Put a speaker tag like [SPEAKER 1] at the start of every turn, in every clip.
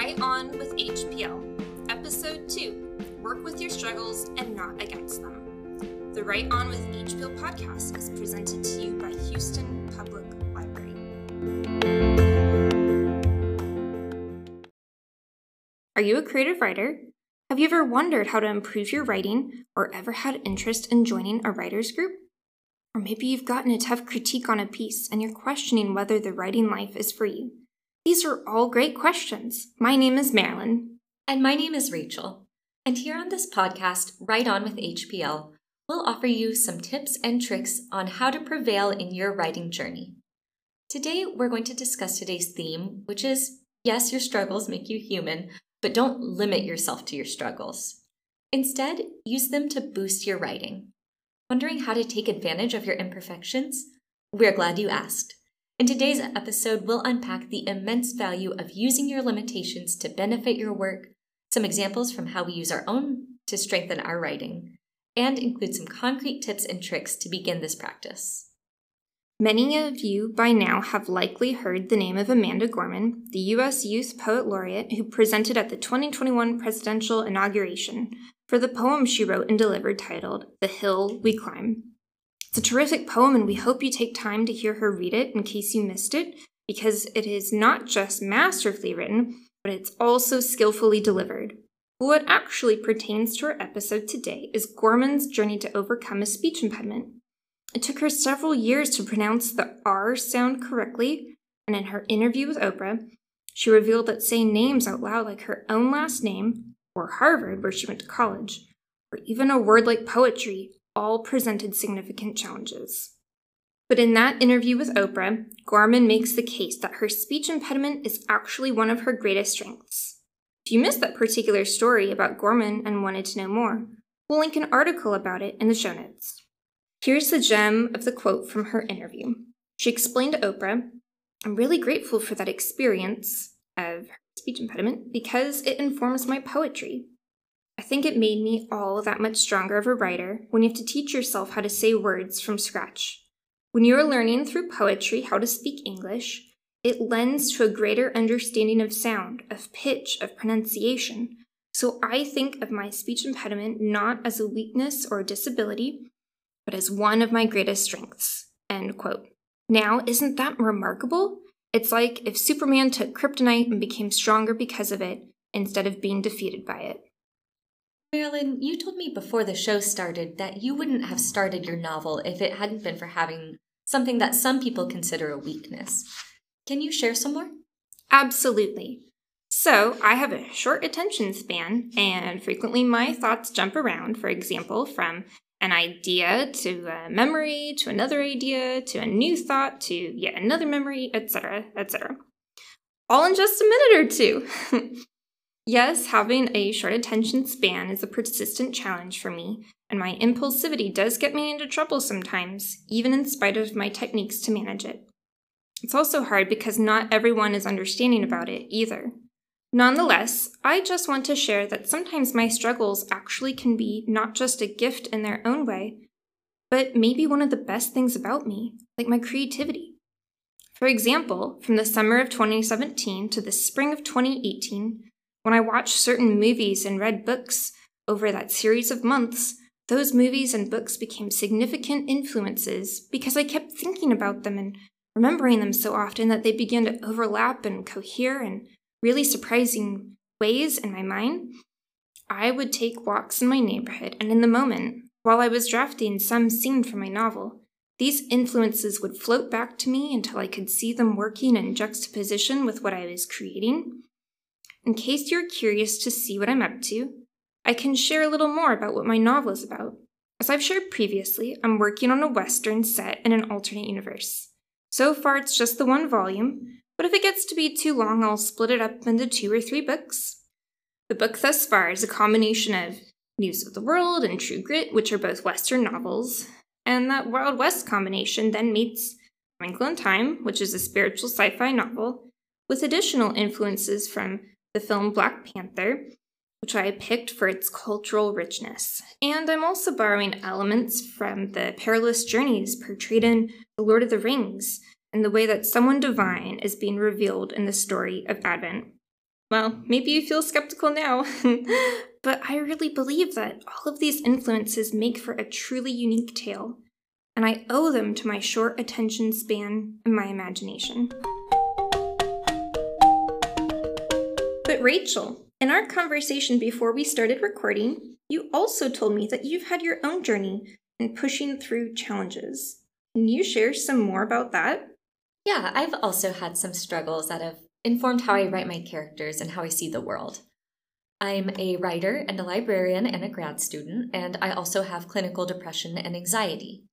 [SPEAKER 1] Write On with HPL, Episode 2 Work with Your Struggles and Not Against Them. The Write On with HPL podcast is presented to you by Houston Public Library. Are you a creative writer? Have you ever wondered how to improve your writing or ever had interest in joining a writer's group? Or maybe you've gotten a tough critique on a piece and you're questioning whether the writing life is for you. These are all great questions. My name is Marilyn.
[SPEAKER 2] And my name is Rachel. And here on this podcast, Write On with HPL, we'll offer you some tips and tricks on how to prevail in your writing journey. Today, we're going to discuss today's theme, which is yes, your struggles make you human, but don't limit yourself to your struggles. Instead, use them to boost your writing. Wondering how to take advantage of your imperfections? We're glad you asked. In today's episode, we'll unpack the immense value of using your limitations to benefit your work, some examples from how we use our own to strengthen our writing, and include some concrete tips and tricks to begin this practice.
[SPEAKER 1] Many of you by now have likely heard the name of Amanda Gorman, the U.S. Youth Poet Laureate who presented at the 2021 presidential inauguration for the poem she wrote and delivered titled The Hill We Climb. It's a terrific poem, and we hope you take time to hear her read it in case you missed it, because it is not just masterfully written, but it's also skillfully delivered. What actually pertains to our episode today is Gorman's journey to overcome a speech impediment. It took her several years to pronounce the R sound correctly, and in her interview with Oprah, she revealed that saying names out loud like her own last name or Harvard, where she went to college, or even a word like poetry, all presented significant challenges. But in that interview with Oprah, Gorman makes the case that her speech impediment is actually one of her greatest strengths. If you missed that particular story about Gorman and wanted to know more, we'll link an article about it in the show notes. Here's the gem of the quote from her interview. She explained to Oprah, I'm really grateful for that experience of speech impediment because it informs my poetry. I think it made me all that much stronger of a writer when you have to teach yourself how to say words from scratch. When you are learning through poetry how to speak English, it lends to a greater understanding of sound, of pitch, of pronunciation. So I think of my speech impediment not as a weakness or a disability, but as one of my greatest strengths. End quote. Now, isn't that remarkable? It's like if Superman took kryptonite and became stronger because of it, instead of being defeated by it.
[SPEAKER 2] Marilyn, you told me before the show started that you wouldn't have started your novel if it hadn't been for having something that some people consider a weakness. Can you share some more?
[SPEAKER 1] Absolutely. So, I have a short attention span, and frequently my thoughts jump around, for example, from an idea to a memory to another idea to a new thought to yet another memory, etc., etc. All in just a minute or two. yes, having a short attention span is a persistent challenge for me, and my impulsivity does get me into trouble sometimes, even in spite of my techniques to manage it. It's also hard because not everyone is understanding about it either. Nonetheless, I just want to share that sometimes my struggles actually can be not just a gift in their own way, but maybe one of the best things about me, like my creativity. For example, from the summer of 2017 to the spring of 2018, when I watched certain movies and read books over that series of months, those movies and books became significant influences because I kept thinking about them and remembering them so often that they began to overlap and cohere in really surprising ways in my mind, I would take walks in my neighborhood, and in the moment, while I was drafting some scene for my novel, these influences would float back to me until I could see them working in juxtaposition with what I was creating. In case you're curious to see what I'm up to, I can share a little more about what my novel is about. As I've shared previously, I'm working on a Western set in an alternate universe. So far, it's just the one volume, but if it gets to be too long, I'll split it up into two or three books. The book thus far is a combination of News of the World and True Grit, which are both Western novels, and that Wild West combination then meets Wrinkle in Time, which is a spiritual sci fi novel, with additional influences from the film Black Panther, which I picked for its cultural richness. And I'm also borrowing elements from the perilous journeys portrayed in The Lord of the Rings, and the way that someone divine is being revealed in the story of Advent. Well, maybe you feel skeptical now, but I really believe that all of these influences make for a truly unique tale, and I owe them to my short attention span and my imagination. Rachel, in our conversation before we started recording, you also told me that you've had your own journey in pushing through challenges. Can you share some more about that?
[SPEAKER 2] Yeah, I've also had some struggles that have informed how I write my characters and how I see the world. I'm a writer and a librarian and a grad student, and I also have clinical depression and anxiety.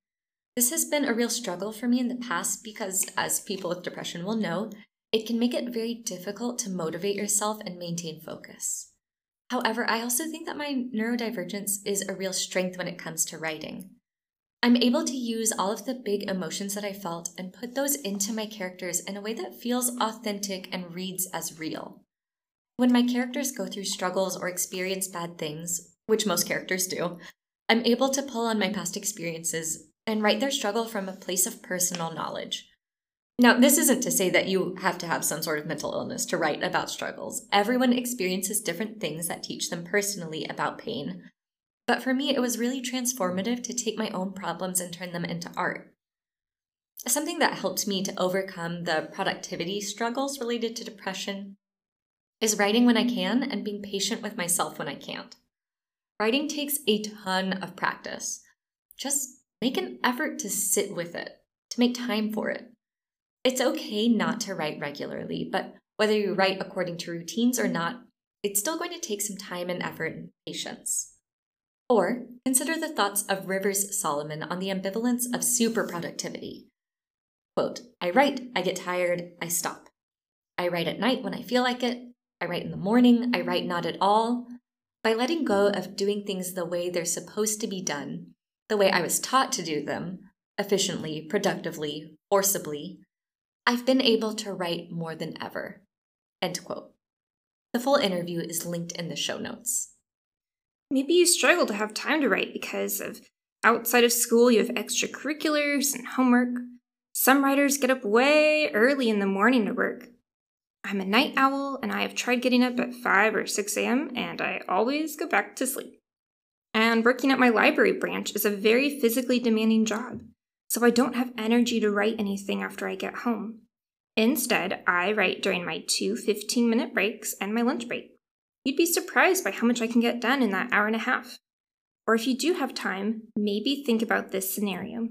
[SPEAKER 2] This has been a real struggle for me in the past because, as people with depression will know, it can make it very difficult to motivate yourself and maintain focus. However, I also think that my neurodivergence is a real strength when it comes to writing. I'm able to use all of the big emotions that I felt and put those into my characters in a way that feels authentic and reads as real. When my characters go through struggles or experience bad things, which most characters do, I'm able to pull on my past experiences and write their struggle from a place of personal knowledge. Now, this isn't to say that you have to have some sort of mental illness to write about struggles. Everyone experiences different things that teach them personally about pain, but for me, it was really transformative to take my own problems and turn them into art. Something that helped me to overcome the productivity struggles related to depression is writing when I can and being patient with myself when I can't. Writing takes a ton of practice. Just make an effort to sit with it, to make time for it. It's okay not to write regularly, but whether you write according to routines or not, it's still going to take some time and effort and patience. Or consider the thoughts of Rivers Solomon on the ambivalence of superproductivity. Quote, I write, I get tired, I stop. I write at night when I feel like it. I write in the morning, I write not at all. By letting go of doing things the way they're supposed to be done, the way I was taught to do them, efficiently, productively, forcibly, I've been able to write more than ever. End quote. The full interview is linked in the show notes.
[SPEAKER 1] Maybe you struggle to have time to write because of outside of school you have extracurriculars and homework. Some writers get up way early in the morning to work. I'm a night owl and I have tried getting up at 5 or 6 a.m. and I always go back to sleep. And working at my library branch is a very physically demanding job, so I don't have energy to write anything after I get home. Instead, I write during my two 15 minute breaks and my lunch break. You'd be surprised by how much I can get done in that hour and a half. Or if you do have time, maybe think about this scenario.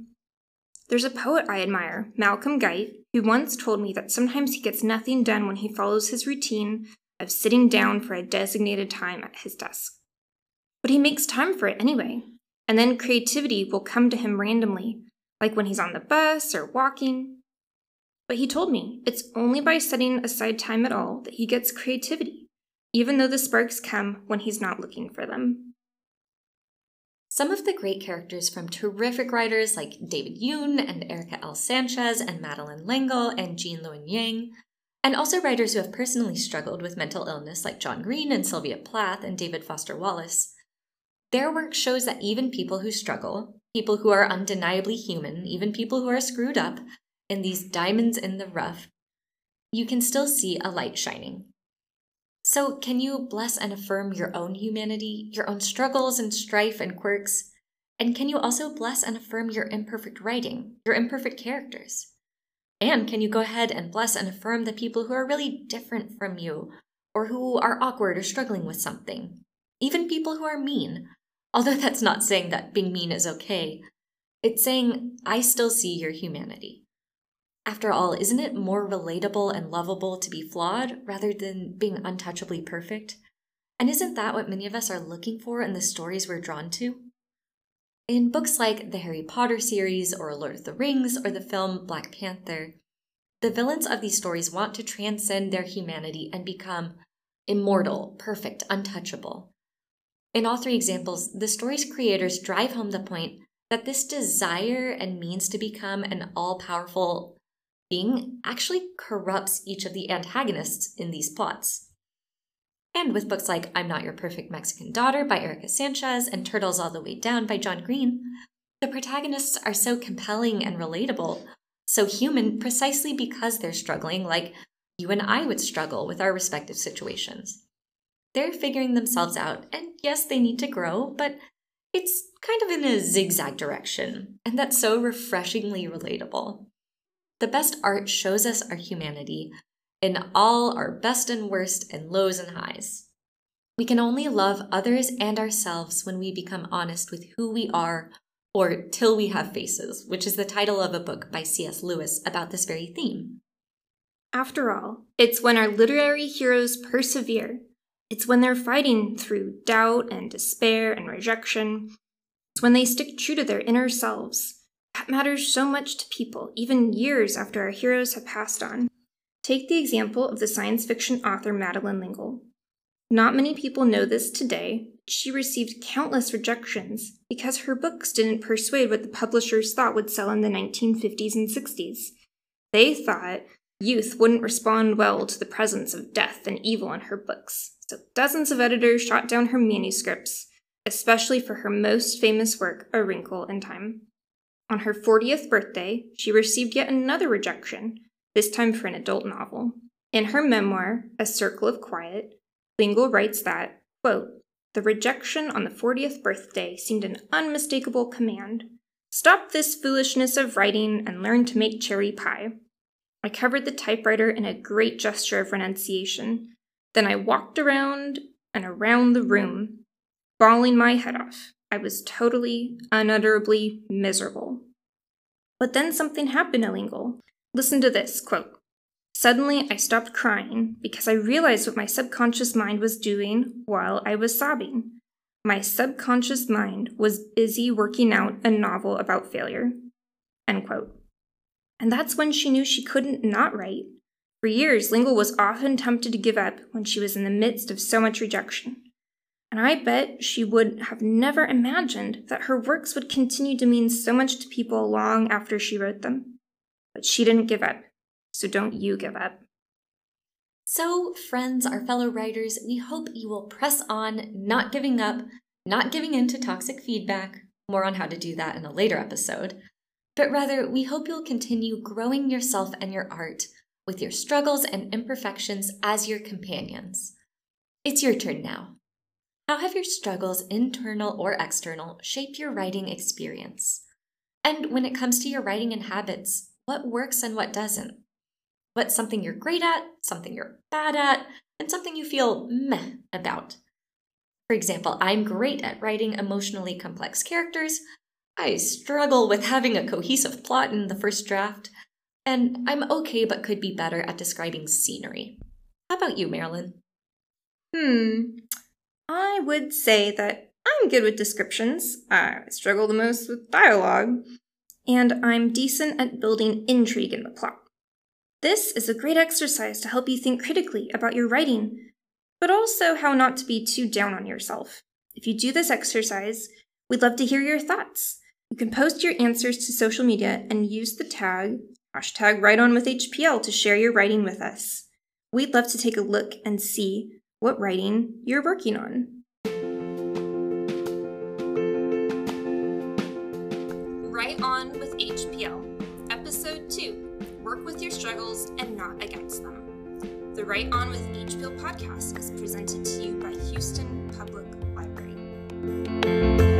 [SPEAKER 1] There's a poet I admire, Malcolm Guite, who once told me that sometimes he gets nothing done when he follows his routine of sitting down for a designated time at his desk. But he makes time for it anyway, and then creativity will come to him randomly, like when he's on the bus or walking. But he told me it's only by setting aside time at all that he gets creativity even though the sparks come when he's not looking for them.
[SPEAKER 2] Some of the great characters from terrific writers like David Yoon and Erika L. Sanchez and Madeleine L'Engle and Gene Luen Yang, and also writers who have personally struggled with mental illness like John Green and Sylvia Plath and David Foster Wallace, their work shows that even people who struggle, people who are undeniably human, even people who are screwed up, in these diamonds in the rough, you can still see a light shining. So, can you bless and affirm your own humanity, your own struggles and strife and quirks? And can you also bless and affirm your imperfect writing, your imperfect characters? And can you go ahead and bless and affirm the people who are really different from you, or who are awkward or struggling with something? Even people who are mean. Although that's not saying that being mean is okay, it's saying, I still see your humanity. After all, isn't it more relatable and lovable to be flawed rather than being untouchably perfect? And isn't that what many of us are looking for in the stories we're drawn to? In books like the Harry Potter series, or Lord of the Rings, or the film Black Panther, the villains of these stories want to transcend their humanity and become immortal, perfect, untouchable. In all three examples, the story's creators drive home the point that this desire and means to become an all powerful being actually corrupts each of the antagonists in these plots. And with books like I'm Not Your Perfect Mexican Daughter by Erika Sanchez and Turtles All the Way Down by John Green, the protagonists are so compelling and relatable, so human precisely because they're struggling, like you and I would struggle with our respective situations. They're figuring themselves out, and yes, they need to grow, but it's kind of in a zigzag direction, and that's so refreshingly relatable. The best art shows us our humanity in all our best and worst and lows and highs. We can only love others and ourselves when we become honest with who we are, or Till We Have Faces, which is the title of a book by C.S. Lewis about this very theme.
[SPEAKER 1] After all, it's when our literary heroes persevere, it's when they're fighting through doubt and despair and rejection, it's when they stick true to their inner selves. That matters so much to people, even years after our heroes have passed on. Take the example of the science fiction author Madeleine L'Engle. Not many people know this today. She received countless rejections because her books didn't persuade what the publishers thought would sell in the 1950s and 60s. They thought youth wouldn't respond well to the presence of death and evil in her books, so dozens of editors shot down her manuscripts, especially for her most famous work, A Wrinkle in Time. On her 40th birthday, she received yet another rejection, this time for an adult novel. In her memoir, A Circle of Quiet, L'Engle writes that, quote, the rejection on the 40th birthday seemed an unmistakable command. Stop this foolishness of writing and learn to make cherry pie. I covered the typewriter in a great gesture of renunciation. Then I walked around and around the room, bawling my head off. I was totally, unutterably miserable. But then something happened, L'Engle. Listen to this quote. Suddenly, I stopped crying because I realized what my subconscious mind was doing while I was sobbing. My subconscious mind was busy working out a novel about failure. End quote. And that's when she knew she couldn't not write. For years, L'Engle was often tempted to give up when she was in the midst of so much rejection. And I bet she would have never imagined that her works would continue to mean so much to people long after she wrote them. But she didn't give up. So don't you give up.
[SPEAKER 2] So, friends, our fellow writers, we hope you will press on, not giving up, not giving in to toxic feedback. More on how to do that in a later episode. But rather, we hope you'll continue growing yourself and your art with your struggles and imperfections as your companions. It's your turn now. How have your struggles, internal or external, shaped your writing experience? And when it comes to your writing and habits, what works and what doesn't? what's something you're great at, something you're bad at, and something you feel meh about. For example, I'm great at writing emotionally complex characters. I struggle with having a cohesive plot in the first draft. And I'm okay but could be better at describing scenery. How about you, Marilyn?
[SPEAKER 1] Hmm. I would say that I'm good with descriptions. I struggle the most with dialogue. And I'm decent at building intrigue in the plot. This is a great exercise to help you think critically about your writing, but also how not to be too down on yourself. If you do this exercise, we'd love to hear your thoughts. You can post your answers to social media and use the tag hashtag WriteOnWithHPL to share your writing with us. We'd love to take a look and see what writing you're working on. Write On with HPL, Episode 2 work with your struggles and not against them. The Write On with HPL podcast is presented to you by Houston Public Library.